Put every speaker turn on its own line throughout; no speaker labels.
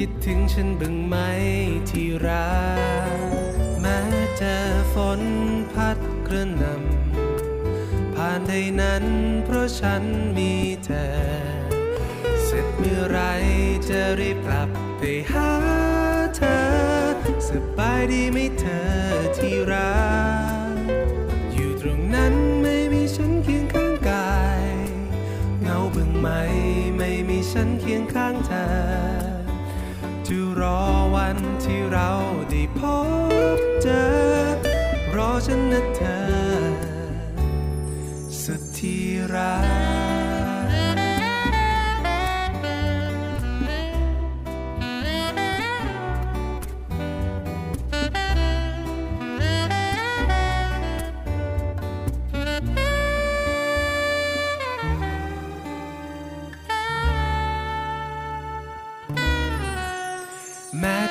คิดถึงฉันบ้างไหมที่รักแม้เจอฝนพัดกระหน่ำผ่านใดนั้นเพราะฉันมีเธอ เสร็จเมื่อไรจะรีบกลับไปหาเธอ สบายดีไหมเธอที่รัก อยู่ตรงนั้นไม่มีฉันเคียงข้างกายเหงาบิ่งไหมไม่มีฉันเคียงข้างเธอ จะรอวันที่เราได้พบเจอ รอฉันนะเธอ สุดที่รัก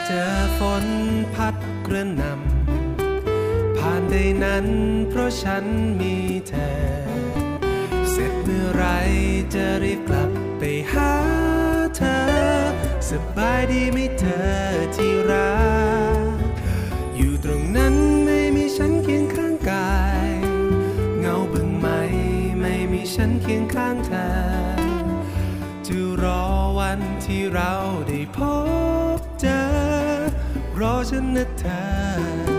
เจอฝนพัดกระหน่ำผ่านใดนั้นเพราะฉันมีเธอ เสร็จเมื่อไรจะรีบกลับไปหาเธอ สบายดีไหมเธอที่รัก อยู่ตรงนั้นไม่มีฉันเคียงข้างกาย เงาเบิ่งไหมไม่มีฉันเคียงข้างเธอ จะรอวันที่เราได้พบ รอฉันน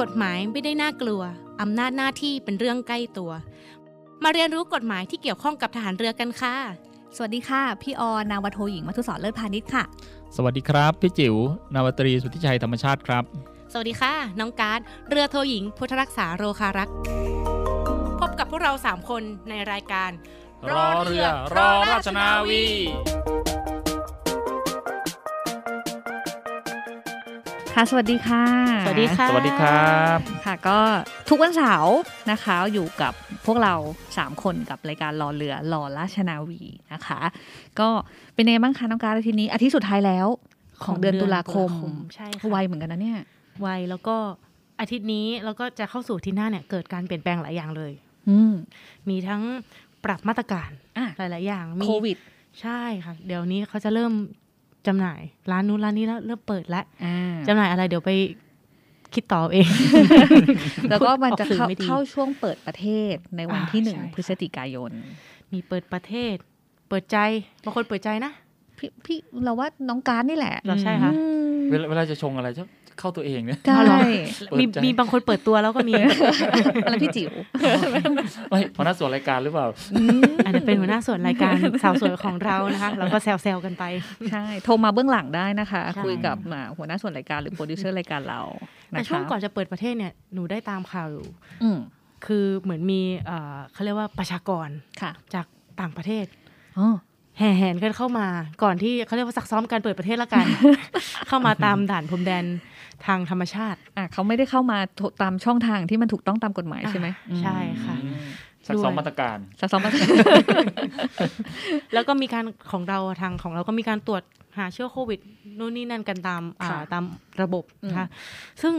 ก
ฎหมายไม่ได้น่ากลัว อำนาจหน้าที่เป็นเรื่องใกล้ตัว มาเรียนรู้กฎหมายที่เกี่ยวข้องกับทหารเรือกันค่ะ
สวัสดีค่ะ พี่ออนาวาโทหญิงมัทุศรเลิศพาณิชย์ค่ะ
สวัสดีครับ พี่จิ๋วนาวาตรีสุทธิชัยธรรมชาติครับ
สวัสดีค่ะ น้องการ์ดเรือโทหญิง พุทธรักษาโรคารักษ์พบกับพวกเรา 3 คนในรายการ
รอเรือรอราชนาวี
ค่ะ สวัสดีค่ะ
สวัสดีค่ะ
สวัสดีครับ
ค่ะ ก็ทุกวันเสาร์นะคะ อยู่กับพวกเรา 3 คนกับรายการรอเรือรอราชนาวีนะคะ ก็เป็นไงบ้างคะน้องการดอาทิตย์นี้อาทิตย์สุดท้ายแล้ว ของเดือนตุลาคม
ใช่ค่ะ
ไวเหมือนกันนะเนี่ย
ไวแล้วก็อาทิตย์นี้เราก็จะเข้าสู่อาที่หน้าเนี่ยเกิดการเปลี่ยนแปลงหลายอย่างเลย
อืม
มีทั้งปรับมาตรการ
อะ
หลาย ๆ อย่างมี
โควิด
ใช่ค่ะ เดี๋ยวนี้เขาจะเริ่ม จำหน่ายร้านนู้นร้านนี้แล้วเริ่มเปิดแล้ว
อ่า
จำหน่ายอะไรเดี๋ยวไปคิดต่อเอง
แล้วก็มันจะ
ออกสื่อ
เข้า
ไม่ดี
เข้าช่วงเปิดประเทศในวันที่
อ่า
หนึ่ง
ใช่ค่ะ
พฤศจิกายน
มีเปิดประเทศ เปิดใจบางคนเปิดใจนะ
พี่พี่เราว่าน้องการดนี่แหละ
เหรอใช่คะ
อืม
เวลาเวลาจะชงอะไรจะ เข้าตัวเองเนี่ย
ใช่
เอาเหรอ
เปิด
มี
ใจ
มีบางคนเปิดตัวแล้วก็มี
อะไรพี่จิ๋ว
ไม่พอหน้าส่วนรายการหรือเปล่า
อันนั้นเป็นหัวหน้าส่วนรายการสาวสวยของเรานะคะเราก็แซวๆกันไป
ใช่โทรมาเบื้องหลังได้นะคะ
ใช่
คุยกับอ่าหัวหน้าส่วนรายการหรือโปรดิวเซอร์รายการเรา
แต่
นะคะ
ช่วงก่อนจะเปิดประเทศเนี่ยหนูได้ตามข่าวอยู่
อืม
คือเหมือนมีเอ่อเขาเรียกว่าประชากร
ค่ะ
จากต่างประเทศ
อ๋อ
แห่แหนกันเข้ามาก่อนที่เขาเรียกว่าซักซ้อมการเปิดประเทศละกัน เข้ามาตามด่านพรมแดน ทางธรรมชาติ
อะเขาไม่ได้เข้ามาตามช่องทางที่มันถูกต้องตามกฎหมายใช่ไหม
อ่าใช่ค่ะ
อืม
ซักซ้อม
ด้วย
มาตรการ
สักสองมา
แล้วก็มีการของเราทางของเราก็มีการตรวจหาเชื้อโควิดนู่นนี่นั่นกันตามอ่า
ค่ะ
ตามระบบนะคะซึ่ง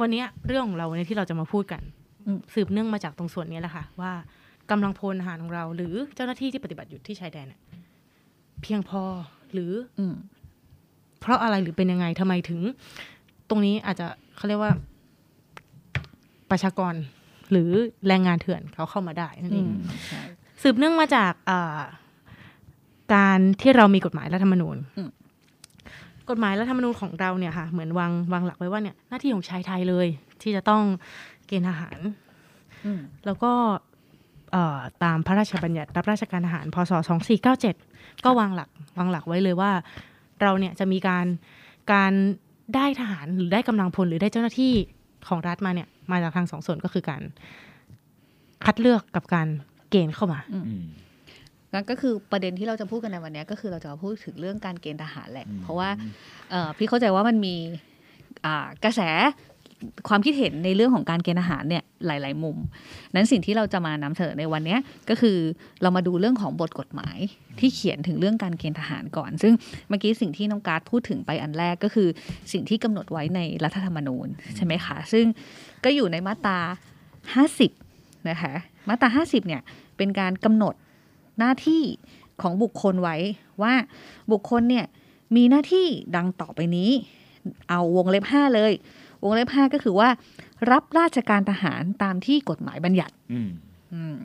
วันเนี้ยเรื่องของเราเนี่ยที่เราจะมาพูดกัน
อืม
สืบเนื่องมาจากตรงส่วนนี้แหละค่ะ ว่ากำลังพลทหารของเรา หรือเจ้าหน้าที่ที่ปฏิบัติอยู่ที่ชายแดนเนี่ยเพียงพอหรือ
อืม
เพราะอะไรหรือเป็นยังไงทำไมถึง ตรงนี้อาจจะเขาเรียกว่า ประชากรหรือแรงงานเถื่อนเขาเข้ามาได้นั่นเอง
ใช่
สืบเนื่องมาจากอ่าการที่เรามีกฎหมายรัฐธรรมนูญ
อืม
กฎหมายรัฐธรรมนูญของเราเนี่ยค่ะ เหมือนวางวางหลักไว้ว่าเนี่ยหน้าที่ของชายไทยเลย ที่จะต้องเกณฑ์ทหาร
อืม
แล้วก็เอ่อตามพระราชบัญญัติรับราชการทหารพศ2497 ก็วางหลักวางหลักไว้เลยว่า เราเนี่ยจะมีการการ ได้ทหารหรือได้กำลังพลหรือได้เจ้าหน้าที่ของรัฐมาเนี่ยมาจากทางสองส่วนก็คือการ คัดเลือกกับการเกณฑ์เข้ามา
อืม
งั้นก็คือประเด็นที่เราจะพูดกันในวันนี้ก็คือเราจะมาพูดถึงเรื่องการเกณฑ์ทหารแหละ
อืม
เพราะว่าเอ่อพี่เข้าใจว่ามันมีอ่ากระแส ความคิดเห็นในเรื่องของการเกณฑ์ทหารเนี่ยหลาย ๆ มุม นั้นสิ่งที่เราจะมานำเสนอในวันนี้ก็คือเรามาดูเรื่องของบทกฎหมายที่เขียนถึงเรื่องการเกณฑ์ทหารก่อน ซึ่งเมื่อกี้สิ่งที่น้องการ์ดพูดถึงไปอันแรกก็คือสิ่งที่กำหนดไว้ในรัฐธรรมนูญใช่ไหมคะ ซึ่งก็อยู่ในมาตรา 50 นะคะ มาตรา 50 เนี่ยเป็นการกำหนดหน้าที่ของบุคคลไว้ว่าบุคคลเนี่ยมีหน้าที่ดังต่อไปนี้ เอาวงเล็บ 5 เลย วงเล็บ5ก็คือว่า รับราชการทหารตามที่กฎหมายบัญญัติ
อืม
อืม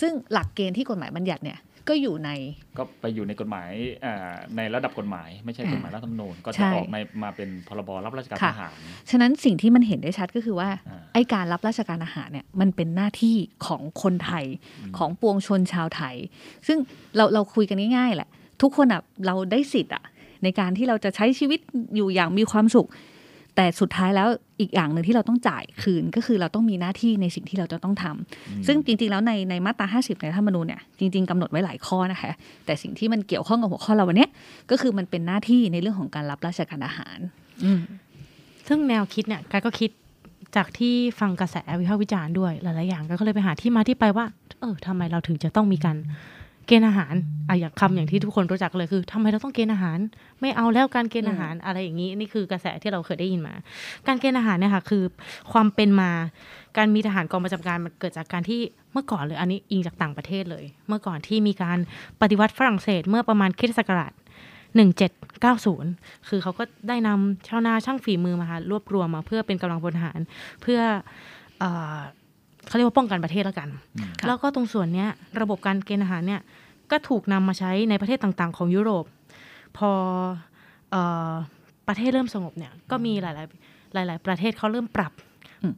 ซึ่งหลักเกณฑ์ที่กฎหมายบัญญัติเนี่ยก็อยู่ใน
ก็ไปอยู่ในกฎหมายอ่าในระดับกฎหมาย ไม่ใช่
อ่าก
ฎหมายรัฐธรรมนูญก็
ใช่
จะออกมามาเป็นพรบรับราชการ
ค่ะ
ทหาร
ฉะนั้นสิ่งที่มันเห็นได้ชัดก็คือว่า
อ่า
ไอการรับราชการอาหารเนี่ยมันเป็นหน้าที่ของคนไทย
อืม
ของปวงชนชาวไทย ซึ่งเราเราคุยกันง่ายๆแหละ ทุกคนอะเราได้สิทธิ์อะในการที่เราจะใช้ชีวิตอยู่อย่างมีความสุข แต่สุดท้ายแล้วอีกอย่างหนึ่งที่เราต้องจ่ายคืนก็คือเราต้องมีหน้าที่ในสิ่งที่เราจะต้องทำ
อืม
ซึ่งจริงๆแล้วในในมาตรา 50 ในรัฐธรรมนูญเนี่ยจริงๆกำหนดไว้หลายข้อนะคะ แต่สิ่งที่มันเกี่ยวข้องกับหัวข้อเราวันเนี้ยก็คือมันเป็นหน้าที่ในเรื่องของการรับราชการอาหารอืม
ซึ่งแนวคิดเนี่ยกายก็คิดจากที่ฟังกระแสวิพากษ์วิจารณ์ด้วยหลายๆอย่างก็เลยไปหาที่มาที่ไปว่า เออทำไมเราถึงจะต้องมีการ เกณฑ์อาหารอะอย่างคำอย่างที่ทุกคนรู้จักเลยคือทำไมเราต้องเกณฑ์อาหาร ไม่เอาแล้วการเกณฑ์อาหารอะไรอย่างนี้นี่คือกระแสที่เราเคยได้ยินมา การเกณฑ์อาหารเนี่ยค่ะคือความเป็นมา การมีทหารกองประจำการมันเกิดจากการที่เมื่อก่อนเลยอันนี้อิงจากต่างประเทศเลย เมื่อก่อนที่มีการปฏิวัติฝรั่งเศส เมื่อประมาณคริสตศักราช1790 คือเขาก็ได้นำชาวนาช่างฝีมือมาค่ะรวบรวมมาเพื่อเป็นกำลังพลทหาร เพื่อเออ เขาเรียกว่าป้องกันประเทศแล้วกัน
อืม
ค่ะ
แล้วก็ตรงส่วนเนี้ยระบบการเกณฑ์ทหารเนี่ยก็ถูกนำมาใช้ในประเทศต่างๆ ของยุโรป พอเออประเทศเริ่มสงบเนี่ยก็มีหลายๆหลาย ๆ ประเทศเขาเริ่มปรับ
อืม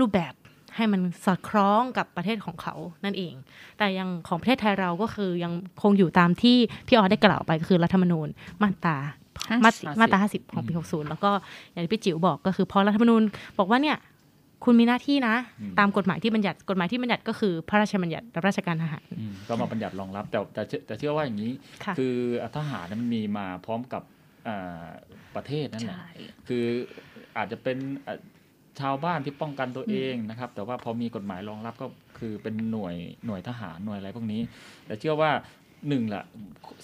รูปแบบให้มันสอดคล้องกับประเทศของเขานั่นเอง แต่ยังของประเทศไทยเราก็คือยังคงอยู่ตามที่พี่ออสได้กล่าวไปก็คือรัฐธรรมนูญมาตรา
50
มามาตรา50ของปี60แล้วก็อย่างที่พี่จิ๋วบอกก็คือพอรัฐธรรมนูญบอกว่าเนี่ย คุณมีหน้าที่นะ
อืม
ตามกฎหมายที่บัญญัติกฎหมายที่บัญญัติก็คือพระราชบัญญัติรับราชการทหาร
อืมก็มาบัญญัติรองรับแต่แต่เชื่อแต่เชื่อว่าอย่างนี้
ค่ะ
คือทหารเนี่ยมันมีมาพร้อมกับอ่าประเทศนั่นแหละ
ใช่
คืออาจจะเป็นอะชาวบ้านที่ป้องกันตัวเองนะครับ แต่ว่าพอมีกฎหมายรองรับก็คือเป็นหน่วยหน่วยทหารหน่วยอะไรพวกนี้ แต่เชื่อว่า หนึ่งแหละ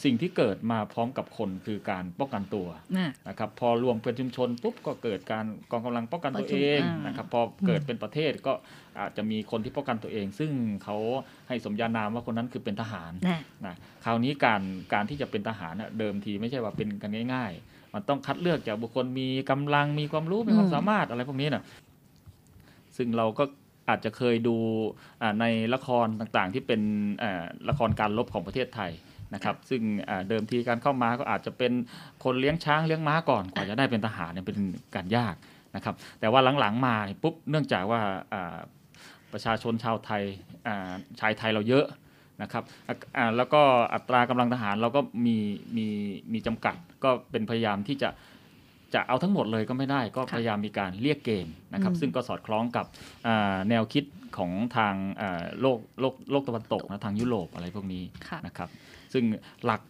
สิ่งที่เกิดมาพร้อมกับคนคือการป้องกันตัว
น่ะ
นะครับพอรวมเป็นชุมชนปุ๊บก็เกิดการกองกำลังป้องกันตัวเอง
อ่าน
นะครับพอเกิดเป็นประเทศก็อาจจะมีคนที่ป้องกันตัวเอง ซึ่งเขาให้สมญานามว่าคนนั้นคือเป็นทหาร
น่ะ
นะคราวนี้การการที่จะเป็นทหารน่ะเดิมทีไม่ใช่ว่าเป็นกันง่าย ๆ มันต้องคัดเลือกจากบุคคลมีกำลังมีความรู้มีความ
อืม
สามารถอะไรพวกนี้นะซึ่งเราก็ อาจจะเคยดูอ่าในละครต่างๆ ที่เป็นอ่าละครการลบของประเทศไทยนะครับซึ่งอ่าเดิมทีการเข้ามาก็อาจจะเป็นคนเลี้ยงช้างเลี้ยงม้าก่อนกว่าจะได้เป็นทหารเนี่ยเป็นการยากนะครับ แต่ว่าหลังๆมาเนี่ยปุ๊บเนื่องจากว่าอ่าประชาชนชาวไทยอ่าชายไทยเราเยอะนะครับอะอ่าแล้วก็อัตรากำลังทหารเราก็มีมีมีจำกัดก็เป็นพยายามที่จะ จะเอาทั้งหมดเลยก็ไม่ได้ก็
ค่ะ
พยายามมีการเรียกเกณฑ์นะครับ
อืม
ซึ่งก็สอดคล้องกับอ่าแนวคิดของทางอ่าโลกโลกโลกตะวันตกนะทางยุโรปอะไรพวกนี้
ค่ะ
นะครับ ซึ่งหลัก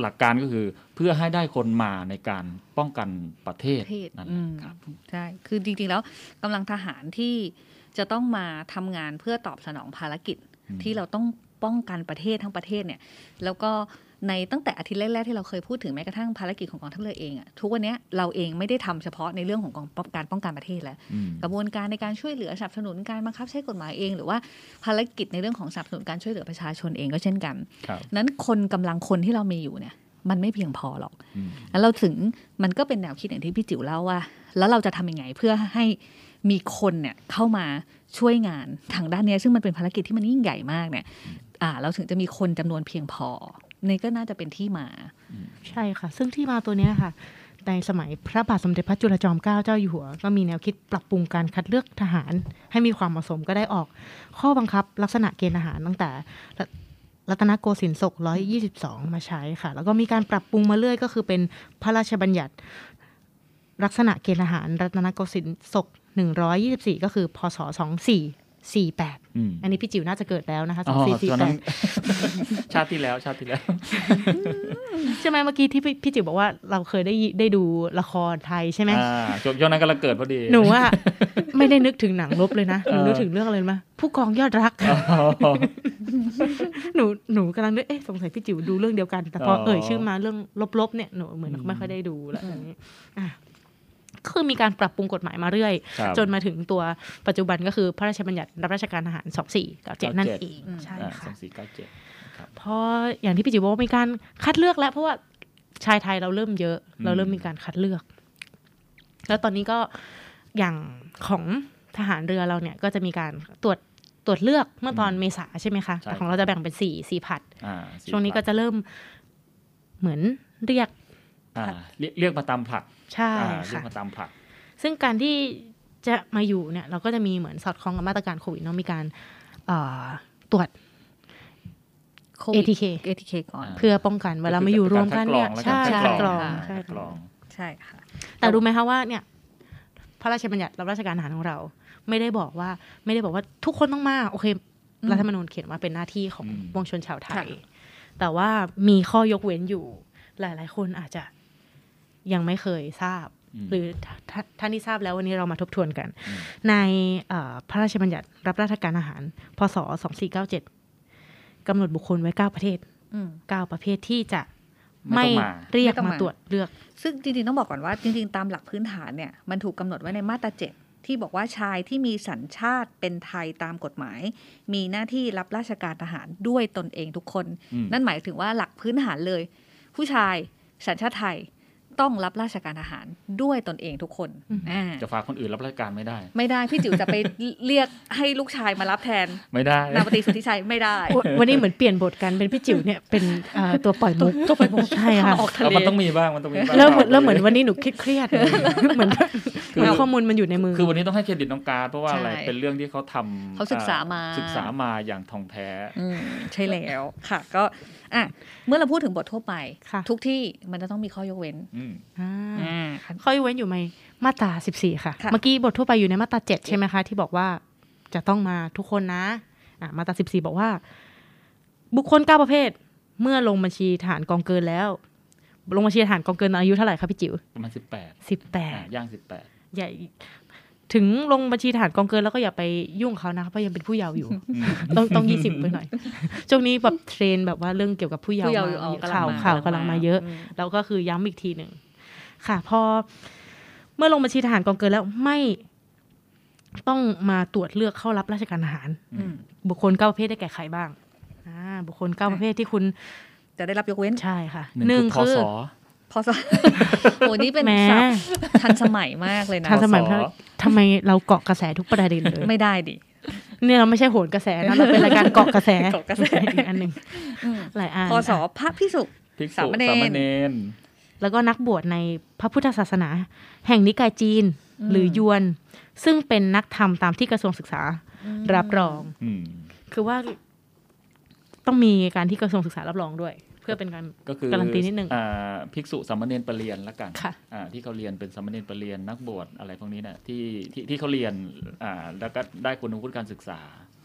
หลักการก็คือเพื่อให้ได้คนมาในการป้องกันประเทศ
ประเทศ
นั่นแห
อื
ละ
ม
ครับ
ใช่คือจริง ๆ แล้วกำลังทหารที่จะต้องมาทำงานเพื่อตอบสนองภารกิจ
อืม
ที่เราต้องป้องกันประเทศทั้งประเทศเนี่ย แล้วก็ ในตั้งแต่อาทิตย์แรกๆที่เราเคยพูดถึงแม้กระทั่งภารกิจของกองทัพเรือเองอะทุกวันเนี้ยเราเองไม่ได้ทำเฉพาะในเรื่องของกองป้องการป้องกันประเทศแล้ว
อืม
กระบวนการในการช่วยเหลือสนับสนุนการบังคับใช้กฎหมายเอง หรือว่าภารกิจในเรื่องของสนับสนุนการช่วยเหลือประชาชนเองก็เช่นกัน
ครับ
นั้นคนกำลังคนที่เรามีอยู่เนี่ยมันไม่เพียงพอหรอก
อืม
แล้วเราถึงมันก็เป็นแนวคิดอย่างที่พี่จิ๋วเล่าว่า แล้วเราจะทำยังไงเพื่อให้มีคนเนี่ยเข้ามาช่วยงานทางด้านเนี้ยซึ่งมันเป็นภารกิจที่มันยิ่งใหญ่มากเนี่ยอ่าเราถึงจะมีคนจำนวนเพียงพอ นี่ก็น่าจะเป็นที่มา
ใช่ค่ะ ซึ่งที่มาตัวนี้ค่ะในสมัยพระบาทสมเด็จพระจุลจอมเกล้าเจ้าอยู่หัว ก็มีแนวคิดปรับปรุงการคัดเลือกทหาร ให้มีความเหมาะสมก็ได้ออก ข้อบังคับลักษณะเกณฑ์ทหารตั้งแต่รัตนโกสินทร์ศก122 มาใช้ค่ะ แล้วก็มีการปรับปรุงมาเรื่อยก็คือเป็นพระราชบัญญัติลักษณะเกณฑ์ทหารรัตนโกสินทร์ศก124 ก็คือ พศ 24
สี่แปด
อันนี้พี่จิ๋วน่าจะเกิดแล้วนะคะ2448
ชาติที่แล้วชาติที่แล้ว
ใช่ไหมเมื่อกี้ที่พี่จิ๋วบอกว่าเราเคยได้ได้ดูละครไทยใช่ไหม
ช่วงนั้นก็เราเกิดพอดี
หนูว่าไม่ได้นึกถึงหนังลบเลยนะ หนูนึกถึงเรื่องอะไรมาผู้กองยอดรัก หนูหนูกำลังนึกเอ๊ะสงสัยพี่จิ๋วดูเรื่องเดียวกัน แต่พอเอ่ยชื่อมาเรื่องลบๆเนี่ยหนูเหมือนไม่ค่อยได้ดูแล้วอย่างนี้ คือมีการปรับปรุงกฎหมายมาเรื่อย
ครับ
จนมาถึงตัวปัจจุบันก็คือพระราชบัญญัติรับราชการทหาร 24กับ7นั่นเอง
อืม
ใช่
อ่าส
ค่ะ
องสี่เก้าเจ็ดครับ
เพราะอย่างที่พี่จิ๋วบอกว่ามีการคัดเลือกแล้ว เพราะว่าชายไทยเราเริ่มเยอะ
อืม
เราเริ่มมีการคัดเลือก แล้วตอนนี้ก็อย่างของทหารเรือเราเนี่ยก็จะมีการตรวจตรวจเลือกเมื่อตอนเมษาใช่ไหมคะแต่ของเราจะแบ่งเป็นสี่สี่ผัด
อ่าสี่
ช่วงนี้ก็
ผลัด
จะเริ่มเหมือนเรียก
อ่า เรียกเรียกมาตามผลัด
ใช่
อ่าเรีย
ค่ะ
กมาตามผลัด
ซึ่งการที่จะมาอยู่เนี่ยเราก็จะมีเหมือนสอดคล้องกับมาตรการโควิดเนาะมีการเอ่อตรวจ
โควิด
ATK
ATK ก่อน
อ่า
เพื่อป้องกันเวลามาอยู่รวมกันเนี่ย
ก็คือ
ใช่
การคั
คั
ด
ด
ก
ก
ร
ร
อ
องง
ค่ะ
ใช่
คัดกรอง
ใช่ค่ะ
แต่รู้ไหมคะว่าเนี่ย พระราชบัญญัติรับราชการทหารของเรา ไม่ได้บอกว่าไม่ได้บอกว่าทุกคนต้องมา โอเค
อืม
รัฐธรรมนูญเขียนว่าเป็นหน้าที่ของ
อืม
วงชนชาวไทย
ค่ะ
แต่ว่ามีข้อยกเว้นอยู่ หลาย ๆ คนอาจจะ ยังไม่เคยทราบ
ม
หรือถ้าท่านที่ทราบแล้ววันนี้เรามาทบทวนกัน
อืม
ในเอ่อพระราชบัญญัติรับราชการอาหาร พศ 2497กำหนดบุคคลไว้ 9 ประเทศ
อืม
9ประเภทที่จะ
ไม่
ไม่
ต้องมา
เรียก
ไม่ต้อง
มา
มา
ตรวจเลือก
ซึ่งจริงๆต้องบอกก่อนว่าจริงๆ ตามหลักพื้นฐานเนี่ยมันถูกกำหนดไว้ในมาตราเจ็ดที่บอกว่าชายที่มีสัญชาติเป็นไทยตามกฎหมาย มีหน้าที่รับราชการทหารด้วยตนเองทุกคน
อืม
นั่นหมายถึงว่าหลักพื้นฐานเลย ผู้ชายสัญชาติไทย ต้องรับราชการทหารด้วยตนเองทุกคน
อืม
อ่า
จะฝากคนอื่นรับราชการไม่ได้
ไม่ได้พี่จิ๋วจะไปเรียกให้ลูกชายมารับแทน
ไม่ได้
นาวตรีสุทธิชัยไม่ได้
วันวันนี้เหมือนเปลี่ยนบทกันเป็นพี่จิ๋วเนี่ยเป็นเอ่อตัวปล่อยมุก
ตัวปล่อยมุก
ใช่ค่ะ
ออกทะ
แล้ว
เล
มันต้องมีบ้างมันต้องมีบ้าง
เริ่มเหมือนเริ่มเหมือนวันนี้หนูเครียดเครียดเหมือน
คือ
เหมือนข้อมูลมันอยู่ในมือ
คือวันนี้ต้องให้เครดิตน้องการดเพราะว่าอะไร
ใช่
เป็นเรื่องที่เขาทำ
เขาศึกษามา
ศึกษามาอย่างทองแท้
อืมใช่แล้วค่ะ ก็อะเมื่อเราพูดถึงบททั่วไป
ค่ะ
ทุกที่มันจะต้องมีข้อยกเว้น
อืม
อ่า
อ่า
ข้อยกเว้นอยู่ในมาตรา14ค่ะ
ค่ะ
เมื่อกี้บททั่วไปอยู่ในมาตรา7ใช่ไหมคะ ที่บอกว่าจะต้องมาทุกคนนะอะมาตรา14บอกว่า บุคคล9ประเภท เมื่อลงบัญชีฐานกองเกินแล้ว ลงบัญชีฐานกองเกินตอนอายุเท่าไหร่คะพี่จิ๋ว
ประมาณสิบแปด
18
ย่างสิบแปด
อย่า ถึงลงบัญชีฐานกองเกินแล้วก็อย่าไปยุ่งเขานะคะเพราะยังเป็นผู้เยาว์อยู่ ต้องต้องยี่สิบไปหน่อยช่วงนี้แบบเทรนแบบว่าเรื่องเกี่ยวกับผู้เยาว์
ผู้เยาว์
มา
เอากำลัง
ข่าว
มา
ข่าวกำลังมาเยอะ
อืม
แล้วก็คือย้ำอีกทีหนึ่งค่ะ พอเมื่อลงบัญชีทหารกองเกินแล้วไม่ต้องมาตรวจเลือกเข้ารับราชการทหาร
อืม
บุคคลเก้าประเภทได้แก่ใครบ้างอ่าบุคคลเก้าประเภทที่คุณ
จะได้รับยกเว้น
ใช่ค่ะ
หนึ่งคือ พศ
พอสโอ้นี่เป็น
แหม้
ศัพท์ทันสมัยมากเลยนะ
ทันสมัย
พศ
มากทำไมเราเกาะกระแสทุกประเด็นเลย
ไม่ได้ดิ
เนี่ยเราไม่ใช่โหนกระแสนะเราเป็นรายการเกาะกระแส
เกาะกระแส
อีกอันหนึ่ง
อืม
หลายอัน
พศพระพิสุ
ภิกษุ
สามเณร
สามเณร
แล้วก็นักบวชในพระพุทธศาสนา แห่งนิกายจีนหรือยวน ซึ่งเป็นนักธรรมตามที่กระทรวงศึกษารับรอง
อืม
คือว่าต้องมีการที่กระทรวงศึกษารับรองด้วย เพื่อเป็นการ
ก็คือ
การันตีนิดนึง
อ่าภิกษุสามเณรประเรียนละกัน
ค่ะ
อ่าที่เขาเรียนเป็นสามเณรประเรียนนักบวชอะไรพวกนี้เนี่ยที่ที่ที่เขาเรียนอ่าแล้วก็ได้คุณวุฒิการศึกษา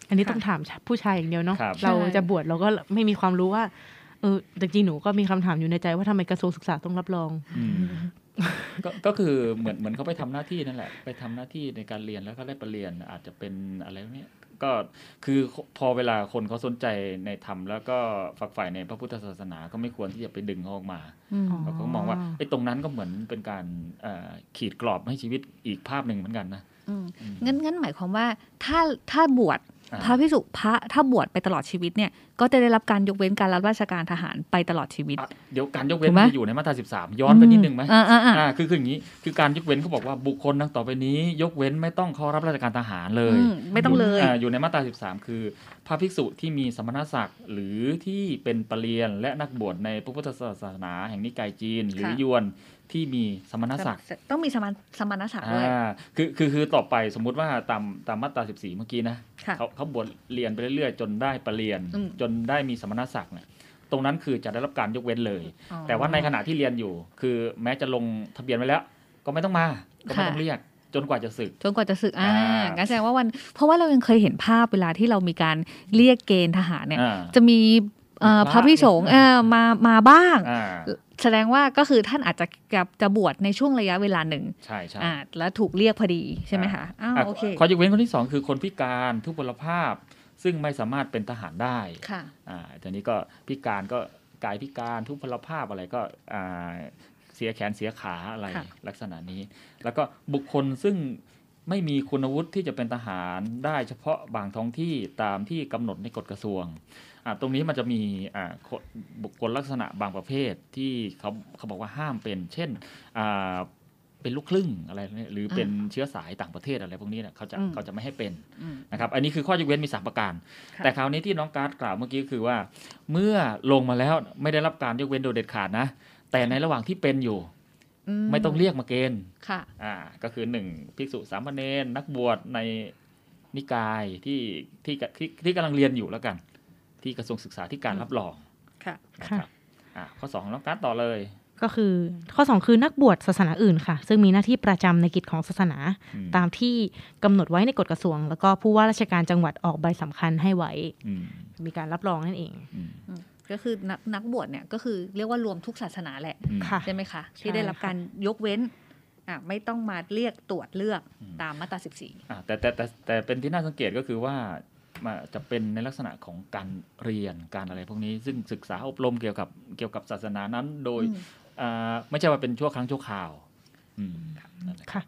อันนี้
ค่ะ
ต้องถามผู้ชายอย่างเดียวเนาะ
ครับ
เรา
ใช่
จะบวชเราก็ไม่มีความรู้ว่าเออแต่จริงหนูก็มีคำถามอยู่ในใจว่าทำไมกระทรวงศึกษาต้องรับรอง
อืมก็ก็คือเหมือนเหมือนเขาไปทำหน้าที่นั่นแหละ ไปทำหน้าที่ในการเรียนแล้วก็ได้ประเรียนอาจจะเป็นอะไรเนี่ย ก็คือพอเวลาคนเขาสนใจในธรรมแล้วก็ฝักใฝ่ในพระพุทธศาสนาก็ไม่ควรที่จะไปดึงเขาออกมา
อืม
เราก็มองว่าไอ้ตรงนั้นก็เหมือนเป็นการเอ่อขีดกรอบให้ชีวิตอีกภาพหนึ่งเหมือนกันนะ
อืม
อืม
งั้นงั้นหมายความว่าถ้าถ้าบวช
อ่า
พระพิสุพระถ้าบวชไปตลอดชีวิตเนี่ย ก็จะได้รับการยกเว้นการรับราชการทหารไปตลอดชีวิต
อะเดี๋ยวการยกเว้น
ถูกไหม
มันจะอยู่ในมาตรา13ย้อนไปนิดนึงไหม
อ่าอ่าอ่า
อ่าคือคืออย่างนี้ คือการยกเว้นเขาบอกว่าบุคคลดังต่อไปนี้ ยกเว้นไม่ต้องเข้ารับราชการทหารเลย
อืมไม่ต้องเลยา
อยู่ในมาตรา13คือ พระภิกษุที่มีสมณศักดิ์หรือที่เป็นปรริยนและนักบวชในพระพุทธศาสนาแห่งนิกายจีน หรือ
ค่ะ
ยวน ที่มีสมณศักดิ์
ต้องมีสมานสมานศักดิ์ด้วย
อ่าคือคือคือต่อไปสมมุติว่าตามตามมาตรา 14 เมื่อกี้นะ
ค่ะ
เขาเขาบวชเรียนไปเรื่อยๆ จนได้ปรริยน
อืม
จนได้มีสมณศักดิ์เนี่ยตรงนั้นคือจะได้รับการยกเว้นเลย
อ๋อ
แต่ว่าในขณะที่เรียนอยู่ คือแม้จะลงทะเบียนไว้แล้ว ก็ไม่ต้องมา ก็ไม่
ค่ะ
ต้องเรียกจนกว่าจะศึก
จนกว่าจะศึก อ่า
อ่างั้
งั้นแสดงว่าวัน เพราะว่าเรายังเคยเห็นภาพเวลาที่เรามีการเรียกเกณฑ์ทหารเนี่ย
อ่า
จะมีเอ่อ
พ
พ
ระ
ระพิสงฆ์เอ่อมามาบ้าง
อ่า
แสดงว่าก็คือท่านอาจจะกับจะบวชในช่วงระยะเวลาหนึ่ง
ใช่ใช่
อ่าแล้วถูกเรียกพอดีใช่ไหมคะอ้าว
อะ
โอเค
ข้อยกเว้นคนที่สองคือคนพิการทุพพลภาพ ซึ่งไม่สามารถเป็นทหารได้
ค่ะ
อ่าทีนี้ก็พิการก็กายพิการทุพพลภาพอะไรก็อ่าเสียแขนเสียขาอะไร
ค่ะ
ลักษณะนี้ แล้วก็บุคคลซึ่ง ไม่มีคุณวุฒิที่จะเป็นทหารได้เฉพาะบางท้องที่ตามที่กำหนดในกฎกระทรวงอ่าตรงนี้มันจะมีอ่าคนบุคคลลักษณะบางประเภทที่เขาเขาบอกว่าห้ามเป็น เช่นอ่าเป็นลูกครึ่งอะไรเนี่ยหรือเป็นเชื้อสายต่างประเทศอะไรพวกนี้เนี่ยเขาจะ
อืม
เขาจะไม่ให้เป็น
อืม
นะครับ อันนี้คือข้อยกเว้นมีสามประการ
ค่ะ
แต่คราวนี้ที่น้องการ์ดกล่าวเมื่อกี้คือว่า เมื่อลงมาแล้วไม่ได้รับการยกเว้นโดยเด็ดขาดนะ แต่ในระหว่างที่เป็นอยู่ ไม่ต้องเรียกมาเกณฑ์
ค่ะ
อ่าก็คือหนึ่งภิกษุสามเณรนักบวชในนิกายที่ที่ที่ที่กำลังเรียนอยู่แล้วกัน ที่กระทรวงศึกษาที่การรับรอง
ค่ะ
นะครับอ่าข้อสองน้องการ์ดต่อเลย
ก็คือข้อ 2 คือนักบวชศาสนาอื่นค่ะ ซึ่งมีหน้าที่ประจำในกิจของศาสนา
อืม
ตามที่กำหนดไว้ในกฎกระทรวง แล้วก็ผู้ว่าราชการจังหวัดออกใบสำคัญให้ไว้
อืม
มีการรับรองนั่นเอง
อืม
ก็คือนักนักบวชเนี่ยก็คือเรียกว่ารวมทุกศาสนาแหละ
อืม
ค่ะ
ใช่ไหมคะ ที่
ใช่
ได้รับ
ค่ะ
การยกเว้นอะไม่ต้องมาเรียกตรวจเลือก
อืม
ตามมาตราสิบสี่
อ่าแต่แต่แต่แต่เป็นที่น่าสังเกตก็คือว่ามาจะเป็นในลักษณะของการเรียนการอะไรพวกนี้ ซึ่งศึกษาอบรมเกี่ยวกับเกี่ยวกับศาสนานั้นโดยอ่าไม่ใช่ว่าเป็นชั่วครั้งชั่วคราวอืมนั่นแหละ
ค่ะ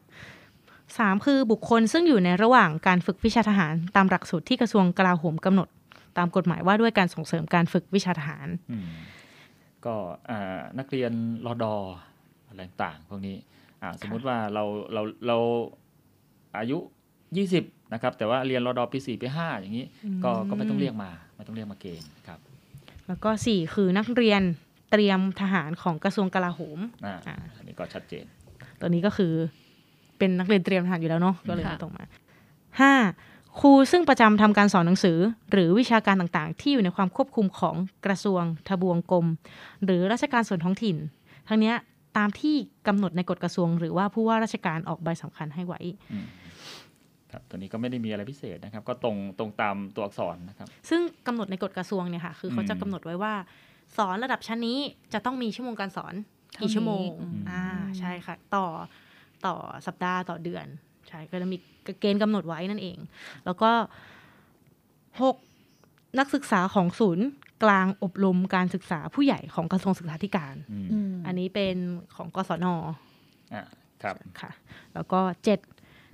สามคือบุคคลซึ่งอยู่ในระหว่างการฝึกวิชาทหารตามหลักสูตรที่กระทรวงกลาโหมกำหนด ตามกฎหมายว่าด้วยการส่งเสริมการฝึกวิชาทหาร
อืมก็อ่านักเรียนรอดออะไรต่างๆพวกนี้อ่าสมมุติว่าเราเราเราอายุ 20 นะครับ แต่ว่าเรียนรอดอปี 4 ปี 5 อย่างนี้ ก็ก็ไม่ต้องเรียกมา ไม่ต้องเรียกมาเกณฑ์ครับ
แล้วก็สี่คือนักเรียนเตรียมทหารของกระทรวงกลาโหม
อ่า
อ่า
อันนี้ก็ชัดเจน
ตัวนี้ก็คือเป็นนักเรียนเตรียมทหารอยู่แล้วเนาะก็เลย
ค่ะ
ไม่ตรงมาห้า ครูซึ่งประจำทำการสอนหนังสือ หรือวิชาการต่างๆ ที่อยู่ในความควบคุมของกระทรวง ทบวงกรมหรือราชการส่วนท้องถิ่น ทั้งเนี้ยตามที่กำหนดในกฎกระทรวง หรือว่าผู้ว่าราชการออกใบสำคัญให้ไว้
อืมครับตัวนี้ก็ไม่ได้มีอะไรพิเศษนะครับ ก็ตรงตรงตามตัวอักษรนะครับ
ซึ่งกำหนดในกฎกระทรวงเนี่ยค่ะ คือเขาจะ
อืม
กำหนดไว้ว่า สอนระดับชั้นนี้จะต้องมีชั่วโมงการสอนกี่ชั่วโมง
อืม
อ่าใช่ค่ะ ต่อต่อสัปดาห์ต่อเดือน ใช่ก็จะมีเกณฑ์กำหนดไว้นั่นเอง แล้วก็หกนักศึกษาของศูนย์กลางอบรมการศึกษาผู้ใหญ่ของกระทรวงศึกษาธิการ
อืม
อืม
อันนี้เป็นของกศน
อ่าครับ
ค่ะ แล้วก็เจ็ด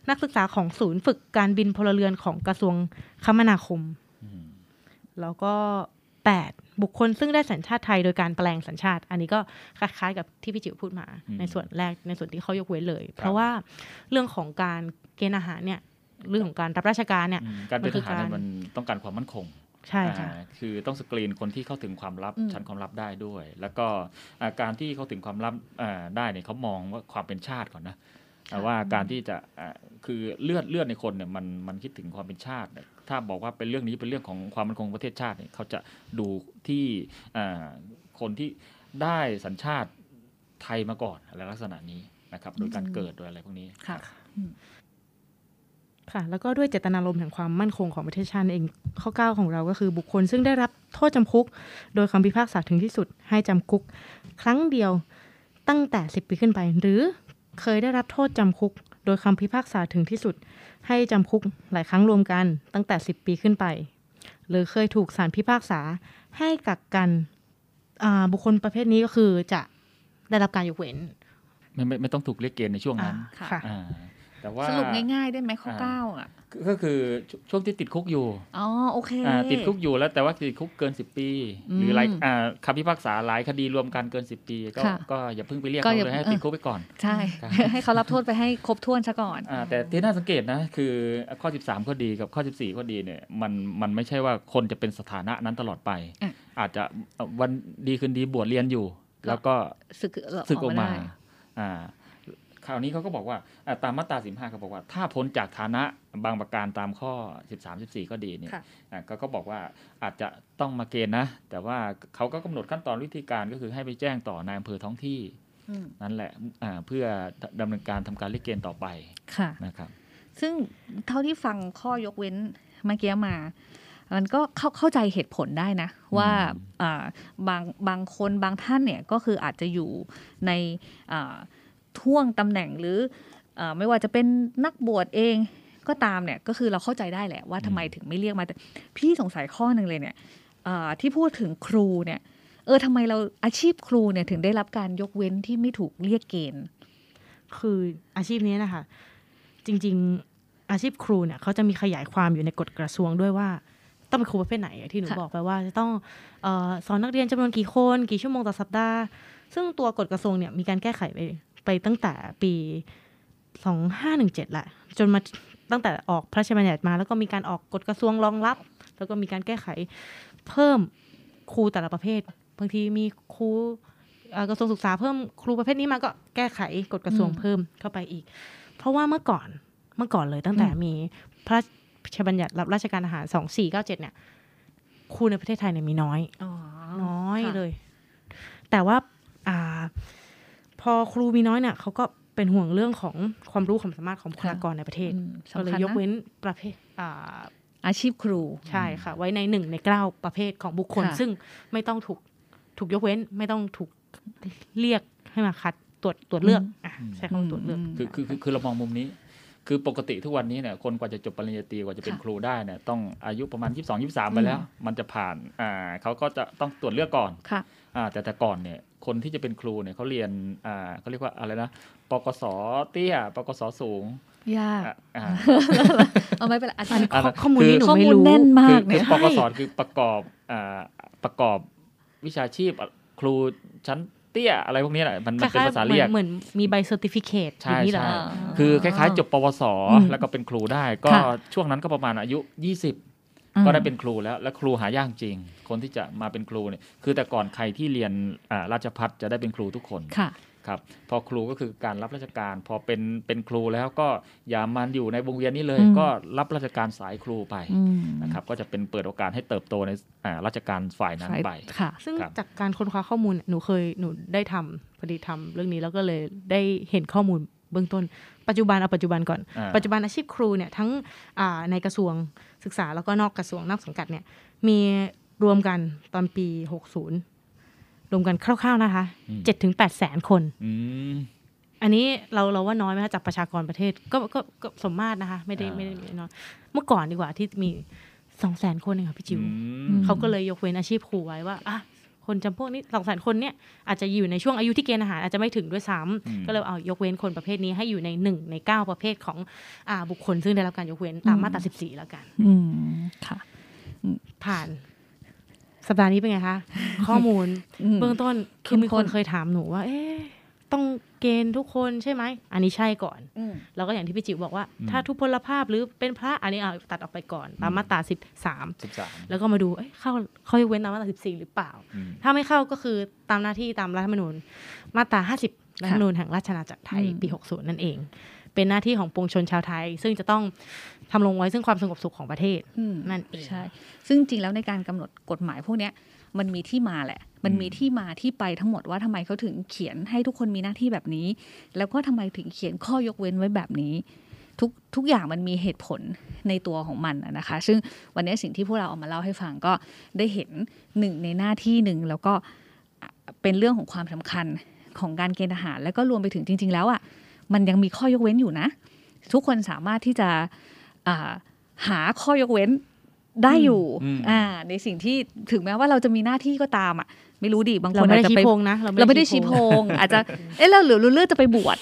นักศึกษาของศูนย์ฝึกการบินพลเรือนของกระทรวงคมนาคม
อืม
แล้วก็8 บุคคลซึ่งได้สัญชาติไทยโดยการแปลงสัญชาติ อันนี้ก็คล้ายๆกับที่พี่จิ๋วพูดมา ในส่วนแรกในส่วนที่เขายกเว้นเลย เพราะว่าเรื่องของการเกณฑ์อาหารเนี่ยเรื่องของการรับราชการเนี่ย
อืมการเป็น
มันคื
ท
อ
หารเนี่ย
การ
มันต้องการความมั่นคง
ใช่ค่ะ
อ่าคือต้องสกรีนคนที่เข้าถึงความลับ
อืม
ชั้นความลับได้ด้วย แล้วก็อ่าการที่เข้าถึงความลับอ่าได้เนี่ยเขามองว่าความเป็นชาติก่อนนะอ่าว่าการที่จะอ่าคือเลือดเลือดในคนเนี่ยมันมันคิดถึงความเป็นชาติเนี่ย ถ้าบอกว่าเป็นเรื่องนี้เป็นเรื่องของความมั่นคงของประเทศชาติเนี่ยเขาจะดูที่อ่าคนที่ได้สัญชาติไทยมาก่อนอะไรลักษณะนี้นะครับ โดยการเกิดโดยอะไรพวกนี้
ค่ะ
ค่ะ แล้วก็ด้วยเจตนารมณ์แห่งความมั่นคงของประเทศชาติเองข้อ 9 ของเราก็คือบุคคล ซึ่งได้รับโทษจำคุก โดยคำพิพากษาถึงที่สุดให้จำคุก ครั้งเดียวตั้งแต่ 10 ปีขึ้นไป หรือเคยได้รับโทษจำคุก โดยคำพิพากษาถึงที่สุด ให้จำคุกหลายครั้งรวมกันตั้งแต่ 10 ปีขึ้นไป หรือเคยถูกศาลพิพากษาให้กักกันอ่าบุคคลประเภทนี้ก็คือจะได้รับการยกเว้น
ไม่ไม่ไม่ต้องถูกเรียกเกณฑ์ในช่วงนั้น
อ่า
ค่ะ
อ่า แต่ว่า
สรุปง่ายๆได้ไหมข้อ
อ่า
เก้าอะ
ก็ก็คือช่วช่วงที่ติดคุกอยู่
อ๋อโอเค
อ่าติดคุกอยู่แล้วแต่ว่าติดคุกเกิน10ปี หรือหลาย
อืม
อ่าคำพิพากษาหลายคดีรวมกันเกิน10ปี ก็
ค่ะ
ก็อย่าเพิ่งไปเรียก
ก็
เขา
อย่า
เลยให้
เออ
ติดคุกไปก่อน
ใช่
ครับ
ให้เขารับโทษไปให้ครบถ้วนซะก่อน
อ่าแต่ที่น่าสังเกตนะคือข้อ 13ก็ดีกับข้อ 14ก็ดีเนี่ยมันมันไม่ใช่ว่าคนจะเป็นสถานะนั้นตลอดไป
อะ
อาจจะเอ่อวันดีคืนดีบวชเรียนอยู่
ก็
แล้วก็
สึก
สึกออกมา
ได้
อ่า คราวนี้เขาก็บอกว่าอ่าตามมาตรา15เขาบอกว่า ถ้าพ้นจากฐานะบางประการตามข้อ 13 14 ก็ดีเนี่ย
ค่ะ
อ่าก็ก็บอกว่าอาจจะต้องมาเกณฑ์นะ แต่ว่าเขาก็กำหนดขั้นตอนวิธีการก็คือให้ไปแจ้งต่อนายอำเภอท้องที่
อืม
นั่นแหละอ่าเพื่อดำเนินการทำการเรียกเกณฑ์ต่อไป
ค่ะ
นะครับ
ซึ่งเท่าที่ฟังข้อยกเว้นเมื่อกี้มามันก็เข้าเข้าใจเหตุผลได้นะ ว่า
อืม
อ่าบางบางคนบางท่านเนี่ยก็คืออาจจะอยู่ในอ่า ท่วงตำแหน่งหรืออไม่ว่าจะเป็นนักบวชเองก็ตามเนี่ยก็คือเราเข้าใจได้แหละว่าทำไมถึงไม่เรียกมาแต่พี่สงสัยข้อหนึ่งเลยเนี่ยที่พูดถึงครูเนี่ยเออทำไมเราอาชีพครูเนี่ยถึงได้รับการยกเว้นที่ไม่ถูกเรียกเกณฑ์
คืออาชีพนี้นะคะ จริง ๆอาชีพครูเนี่ยเขาจะมีขยายความอยู่ในกฎกระทรวงด้วยว่า ต้องเป็นครูประเภทไหนที่หนูบอกไปว่าจะต้องออสอนนักเรียนจำนวนกี่คน กี่ชั่วโมงต่อสัปดาห์ ซึ่งตัวกฎกระทรวงเนี่ยมีการแก้ไขไป ไปตั้งแต่ปีสองห้าหนึ่งเจ็ดแหละจนมาตั้งแต่ออกพระราชบัญญัติมา แล้วก็มีการออกกฎกระทรวงรองรับ แล้วก็มีการแก้ไขเพิ่มครูแต่ละประเภทบางทีมีครูเอ่อกระทรวงศึกษาเพิ่มครูประเภทนี้มาก็แก้ไขกฎกระทรวง
อืม
เพิ่มเข้าไปอีก เพราะว่าเมื่อก่อนเมื่อก่อนเลยตั้งแต่
อืม
มีพระราชบัญญัติรับราชการอาหารสองสี่เก้าเจ็ดเนี่ยครูในประเทศไทยเนี่ยมีน้อย
อ๋อ
น้อย
ค่ะ
เลย แต่ว่าอ่า พอครูมีน้อยเนี่ยเขาก็เป็นห่วงเรื่องของความรู้ความสามารถของบุคลากรในประเทศ
อืม
ก็เลย
สำคัญนะ
ยกเว้นประเภทอ่า
อาชีพครู
ใช่ค่ะ ไว้ในหนึ่งในเก้าประเภทของบุคคล
ค่ะ
ซึ่งไม่ต้องถูกถูกยกเว้นไม่ต้องถูกเรียกให้มาคัดตรวจตรวจเลือกอะใช้คำว่าตรวจเลือก
ม
คือคือคือคือเรามองมุมนี้ คือปกติทุกวันนี้เนี่ยคนกว่าจะจบปริญญาตรีกว่าจะเป็น
ค่ะ
ครูได้เนี่ยต้องอายุประมาณ 22 23 ไปแล้ว มันจะผ่านอ่าเขาก็จะต้องตรวจเลือกก่อน
ค่ะ
อ่าแต่แต่ก่อนเนี่ยคนที่จะเป็นครูเนี่ยเขาเรียนอ่าเขาเรียกว่าอะไรนะปกศเตี้ยปกศสูง
ยาก
อะอ่า
เอาไม่เป็นไรอาจา
อัน
ร
นี้
ย์
ข้อ
อะ
ข้อมูลนี้หนู
ข้อ
ไม่
มูล
รู้
แน่นมาก
คือ
เนี่ย
คือปกศคือประกอบอ่าประกอบวิชาชีพครูชั้น เตี้ยอะไรพวกนี้แหละมันมันเป็นภาษาเรียก
เหมือนมีใบเซอร์ติฟิเคตอ
ใช่
ย่างนี้เหรอ
ใช่
อ่า
คือคล้ายๆ จบปวส
อืม
แล้วก็เป็นครูได้ ก็
ค่ะ
ช่วงนั้นก็ประมาณอายุ 20 ก็ได้เป็นครูแล้วและครูหายากจริง คนที่จะมาเป็นครูเนี่ยคือแต่ก่อนใครที่เรียนอ่าราชพัฒจะได้เป็นครูทุกคน
ค่ะ
ครับพอครูก็คือการรับราชการ พอเป็นเป็นครูแล้วก็อย่ามันอยู่ในวงเวียนนี้เลย
อืม
ก็รับราชการสายครูไป
อืม
นะครับก็จะเป็นเปิดโอกาสให้เติบโตในอ่าราชการฝ่ายนั้นไป
ค่ะ
ซึ่ง
ครับ
จากการค้นคว้าข้อมูลเนี่ยหนูเคยหนูได้ทำพอดีทำเรื่องนี้แล้วก็เลยได้เห็นข้อมูลเบื้องต้น ปัจจุบันเอาปัจจุบันก่อน
อ่า
ปัจจุบันอาชีพครูเนี่ยทั้งอ่าในกระทรวงศึกษาแล้วก็นอกกระทรวงนอกสังกัดเนี่ยมีรวมกันตอนปี 60 รวมกันคร่าวๆนะคะ
อืม
7ถึง8แสนคน
อืม
อันนี้เราเราว่าน้อยไหมคะจากประชากรประเทศก็ก็ก็สมมาตรนะคะ ไม่ได้
อ่า
ไม่ได้น้อยเมื่อก่อนดีกว่าที่มีสองแสนคนเองค่ะพี่จิว
อืม
เขาก็เลยยกเว้นอาชีพครูไว้ว่าอะคนจำพวกนี้สองแสนคนเนี่ยอาจจะอยู่ในช่วงอายุที่เกณฑ์อาหารอาจจะไม่ถึงด้วยซ้ำ
อืม
ก็เลยเอายกเว้นคนประเภทนี้ให้อยู่ในหนึ่งในเก้าประเภทของอ่าบุคคลซึ่งได้รับการยกเว้นตาม
อืม
มาตราสิบสี่แล้วกัน
อืมค่ะ
ผ่าน สัปดาห์นี้เป็นไงคะ ข้อมูล
อืม
เบื้องต้น
เข้
คือ
ม
มี
ข้
คนนเคยถามหนูว่า เอ๊ะต้องเกณฑ์ทุกคนใช่ไหม อันนี้ใช่ก่อน
อืม
แล้วก็อย่างที่พี่จิ๋วบอกว่า
อืม
ถ้าทุพพลภาพหรือเป็นพระอันนี้เอาตัดออกไปก่อนตามมาตราสิบสาม
สิบสาม
แล้วก็มาดูเอ้ยเข้าเขายกเว้นตามมาตราสิบสี่หรือเปล่า
อืม
ถ้าไม่เข้าก็คือตามหน้าที่ตามรัฐธรรมนูญมาตรา50รัฐธรรมนูญแห่งราชอาณาจักรไทย
อืม
ปี60นั่นเอง เป็นหน้าที่ของปวงชนชาวไทย ซึ่งจะต้องทำลงไว้ซึ่งความสงบสุขของประเทศ
อืม
นั่นเอง
ใช่ซึ่งจริงแล้วในการกำหนดกฎหมายพวกเนี้ยมันมีที่มาแหละ มันมีที่มาที่ไปทั้งหมดว่าทำไมเขาถึงเขียนให้ทุกคนมีหน้าที่แบบนี้ แล้วก็ทำไมถึงเขียนข้อยกเว้นไว้แบบนี้ ทุกทุกอย่างมันมีเหตุผลในตัวของมันอะนะคะ ซึ่งวันนี้สิ่งที่พวกเราเอามาเล่าให้ฟังก็ได้เห็นหนึ่งในหน้าที่หนึ่งแล้วก็อะเป็นเรื่องของความสำคัญของการเกณฑ์ทหาร แล้วก็รวมไปถึงจริง ๆ แล้วอะ มันยังมีข้อยกเว้นอยู่นะ ทุกคนสามารถที่จะอ่าหาข้อยกเว้นได้อยู่
อืม
อ่าในสิ่งที่ถึงแม้ว่าเราจะมีหน้าที่ก็ตามอะ ไม่รู้ดิบางค
เรา
น
ไม่
อาจ
ได้
จะ
ชี้
ไป
โพงนะ
เราไม่ได้ชี้โพงอาจจะเอ๊ะเราหรือเราเลือกจะไปบวช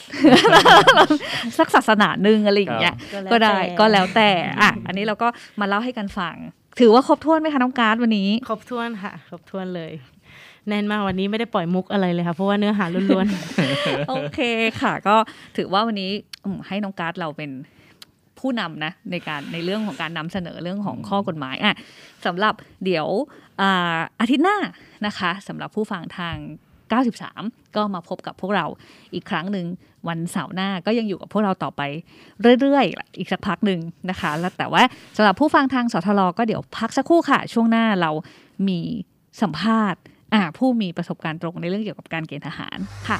สักศาสนาหนึ่งอะไรอย่างเงี้ยก็ได้ก็แล้วแต่อะอันนี้เราก็มาเล่าให้กันฟัง ถือว่าครบถ้วนไหมคะน้องการ์ดวันนี้
ครบถ้วนค่ะ ครบถ้วนเลย แน่นมากวันนี้ไม่ได้ปล่อยมุกอะไรเลยค่ะเพราะว่าเนื้อหาล้วน
โอเคค่ะ ก็ถือว่าวันนี้ให้น้องการ์ดเราเป็นผู้นำนะในการในเรื่องของการนำเสนอเรื่องของข้อกฎหมายอะสำหรับเดี๋ยวอาอาทิตย์หน้านะคะสำหรับผู้ฟังทาง 93 ก็มาพบกับพวกเราอีกครั้งหนึ่งวันเสาร์หน้าก็ยังอยู่กับพวกเราต่อไปเรื่อยๆ อีกสักพักหนึ่งนะคะ แล้วแต่ว่าสำหรับผู้ฟังทางสทลก็เดี๋ยวพักสักครู่ค่ะ ช่วงหน้าเรามีสัมภาษณ์ ผู้มีประสบการณ์ตรงในเรื่องเกี่ยวกับการเกณฑ์ทหารค่ะ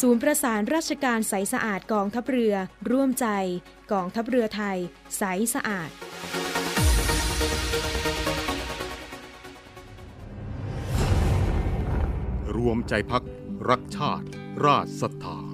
ศูนย์ประสานราชการใสสะอาดกองทัพเรือ ร่วมใจ กองทัพเรือไทย ใสสะอาด
รวมใจพักรักชาติ ราชศรัทธา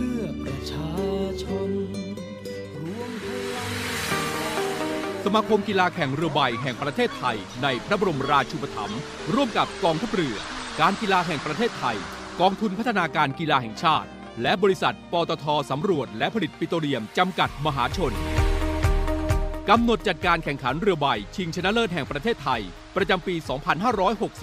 พื่อประชาชน รวมพลัง
สมาคมกีฬาแข่งเรือใบแห่งประเทศไทย ในพระบรมราชูปถัมภ์ร่วมกับกองทัพเรือ การกีฬาแห่งประเทศไทย กองทุนพัฒนาการกีฬาแห่งชาติ และบริษัท ปตทสำรวจ และผลิตปิโตรเลียมจำกัดมหาชนกำหนดจัดการแข่งขันเรือใบ ชิงชนะเลิศแห่งประเทศไทย ประจำปี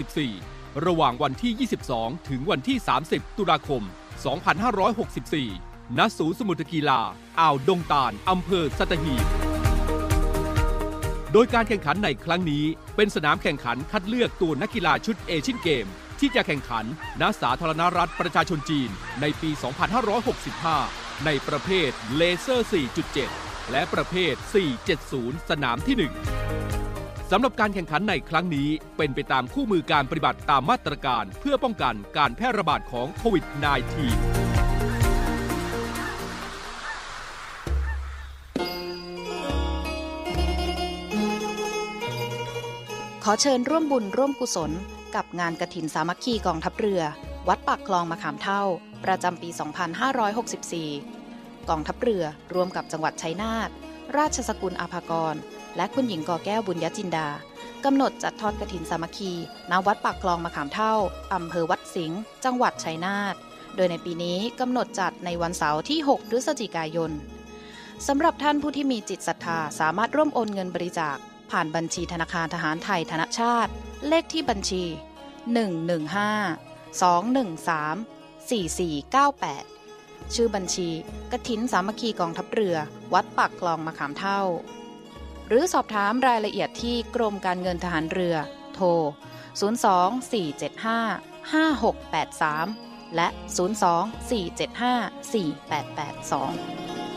2564 ระหว่างวันที่ 22 ถึงวันที่ 30 ตุลาคม 2564 ณ ศูนย์สมุทรกีฬา อ่าวดงตาล อำเภอสัตหีบ โดยการแข่งขันในครั้งนี้ เป็นสนามแข่งขันคัดเลือกตัวนักกีฬาชุดเอเชียนเกม ที่จะแข่งขันณสาธารณรัฐประชาชนจีน ในปี 2565 ในประเภทเลเซอร์ 4.7 และประเภท 470 สนามที่ 1 สำหรับการแข่งขันในครั้งนี้เป็นไปตามคู่มือการปฏิบัติตามมาตรการเพื่อป้องกันการแพร่ระบาดของโควิด -19
ขอเชิญร่วมบุญร่วมกุศล กับงานกระถินสามัคคีกองทัพเรือ วัดปากคลองมะขามเท่า ประจำปี 2564 กองทัพเรือร่วมกับจังหวัดชัยนาทราชสกุลอาภากร และคุณหญิงกอแก้วบุญยจินดากำหนดจัดทอดกระถินสามัคคีณวัดปากคลองมะขามเท่าอำเภอวัดสิงห์จังหวัดชัยนาทโดยในปีนี้กำหนดจัดในวันเสาร์ที่ 6 พฤศจิกายนสำหรับท่านผู้ที่มีจิตศรัทธาสามารถร่วมโอนเงินบริจาค ผ่านบัญชีธนาคารทหารไทยธนชาติ เลขที่บัญชี 115 213 4498 ชื่อบัญชีกระถินสามัคคีกองทัพเรือ วัดปากคลองมะขามเท่า หรือสอบถามรายละเอียดที่กรมการเงินทหารเรือ โทร 024755683 และ 024754882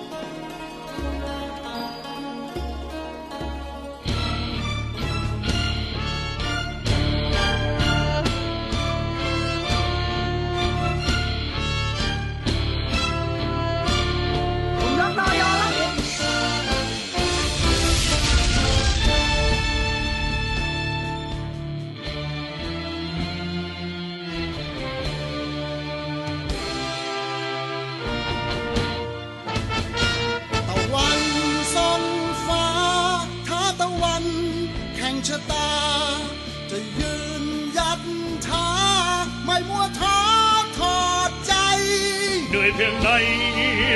ไห
น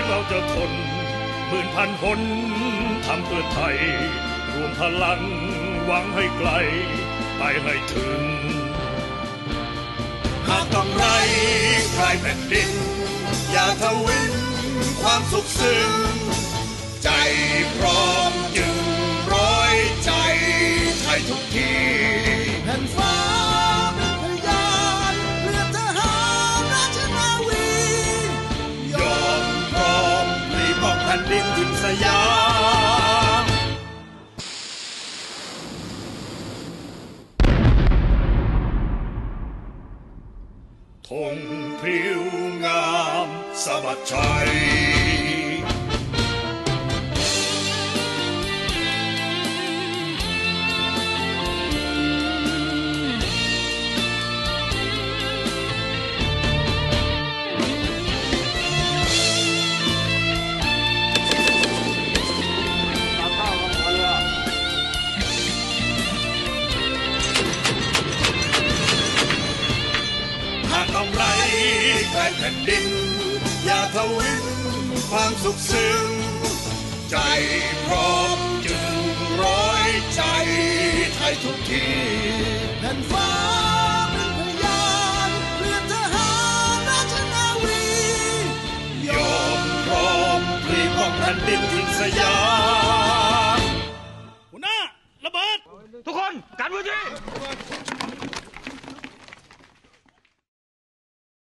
เราจะทนหมื่นพันคนทำเพื่อไทย รวมพลังหวังให้ไกล ไปให้ถึง หากต้องไรใครแผ่นดิน อย่าทวินความสุขซึ้งใจพร้อมจึงร้อยใจไทยทุกที
แผ่นฟ้า ดิน
ทิมสยาม ใครแผ่นดิน อย่าทวินความสุขซึ้งใจพร้อมจึงร้อยใจไทยทุกที
แผ่นฟ้าเป็นพยานเลือดทหารราชนาวี
ยอมพร้อมปลีป้องแผ่นดินทิมสยาม
หัวหน้าระเบิด ทุกคนกันพื้นที่